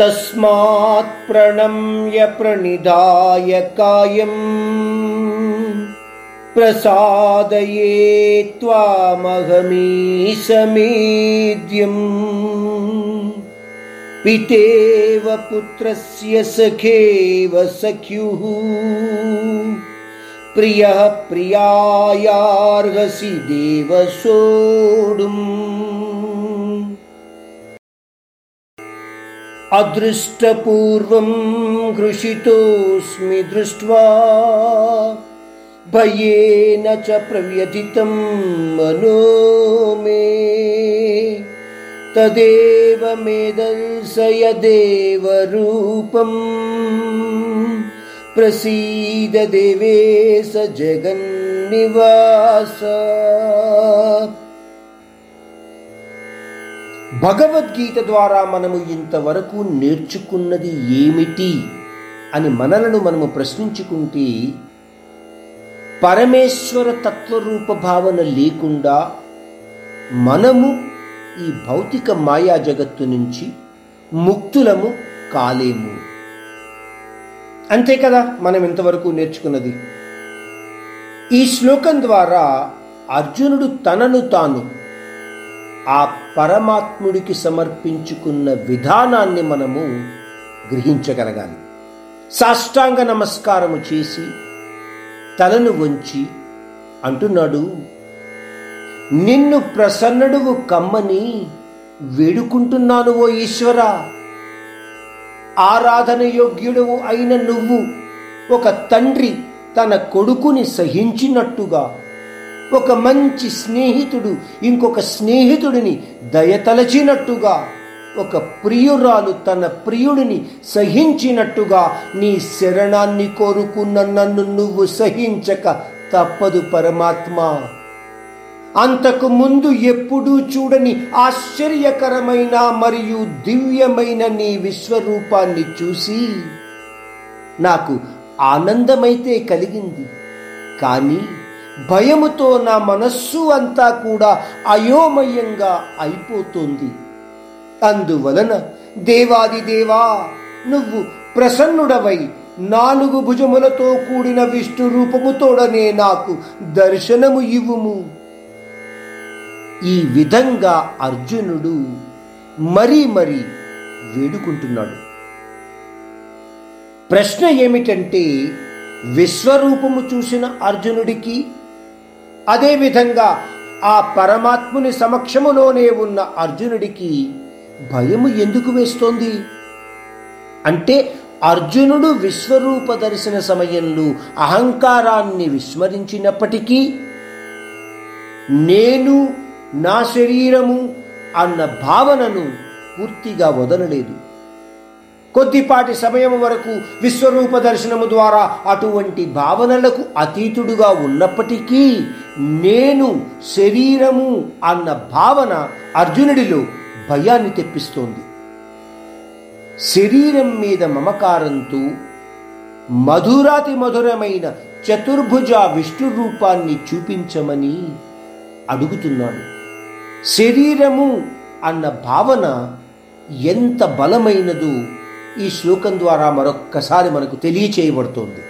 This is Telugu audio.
तस्मात् प्रणम्य प्रणिधाय कायम्। प्रसादये त्वामहमीशमेद्यम्। पितेव पुत्रस्य सखेव सख्युः। प्रियः प्रियायार्हसि देव सोढुम् अदृष्टपूर्वं घृषितोऽस्मि दृष्ट्वा भयेन च प्रव्यथितं मनो मे। तदेव मे दर्शय देवरूपम् प्रसीद देवेश जगन्निवास భగవద్గీత ద్వారా మనము ఇంతవరకు నేర్చుకున్నది ఏమిటి అని మనలను మనము ప్రశ్నించుకుంటే పరమేశ్వర తత్వరూప భావన లేకుండా మనము ఈ భౌతిక మాయా జగత్తు నుంచి ముక్తులము కాలేము. అంతే కదా మనం ఇంతవరకు నేర్చుకున్నది. ఈ శ్లోకం ద్వారా అర్జునుడు తనను తాను ఆ పరమాత్ముడికి సమర్పించుకున్న విధానాన్ని మనము గ్రహించగలగాలి. సాష్టాంగ నమస్కారము చేసి తలను వంచి అంటున్నాడు నిన్ను ప్రసన్నుడువు కమ్మని వేడుకుంటున్నాను ఓ ఈశ్వర. ఆరాధన యోగ్యుడవు అయిన నువ్వు ఒక తండ్రి తన కొడుకుని సహించినట్టుగా ఒక మంచి స్నేహితుడు ఇంకొక స్నేహితుడిని దయతలచినట్టుగా ఒక ప్రియురాలు తన ప్రియుడిని సహించినట్టుగా నీ శరణాన్ని కోరుకున్న నన్ను నువ్వు సహించక తప్పదు పరమాత్మ. అంతకు ముందు ఎప్పుడూ చూడని ఆశ్చర్యకరమైన మరియు దివ్యమైన నీ విశ్వరూపాన్ని చూసి నాకు ఆనందమైతే కలిగింది. కానీ భయముతో నా మనస్సు అంతా కూడా అయోమయంగా అయిపోతుంది. అందువలన దేవాది దేవా నువ్వు ప్రసన్నుడవై నాలుగు భుజములతో కూడిన విష్ణు రూపముతోడనే నాకు దర్శనము ఇవ్వుము. ఈ విధంగా అర్జునుడు మరీ మరీ వేడుకుంటున్నాడు. ప్రశ్న ఏమిటంటే విశ్వరూపము చూసిన అర్జునుడికి అదేవిధంగా ఆ పరమాత్ముని సమక్షములోనే ఉన్న అర్జునుడికి భయము ఎందుకు వేస్తోంది? అంటే అర్జునుడు విశ్వరూప దర్శన సమయంలో అహంకారాన్ని విస్మరించినప్పటికీ నేను నా శరీరము అన్న భావనను పూర్తిగా వదలలేదు. కొద్దిపాటి సమయం వరకు విశ్వరూప దర్శనము ద్వారా అటువంటి భావనలకు అతీతుడుగా ఉన్నప్పటికీ నేను శరీరము అన్న భావన అర్జునుడిలో భయాన్ని తెప్పిస్తోంది. శరీరం మీద మమకారంతో మధురాతి మధురమైన చతుర్భుజ విష్ణు రూపాన్ని చూపించమని అడుగుతున్నాడు. శరీరము అన్న భావన ఎంత బలమైనదో ఈ శ్లోకం ద్వారా మరొక్కసారి మనకు తెలియచేయబడుతోంది.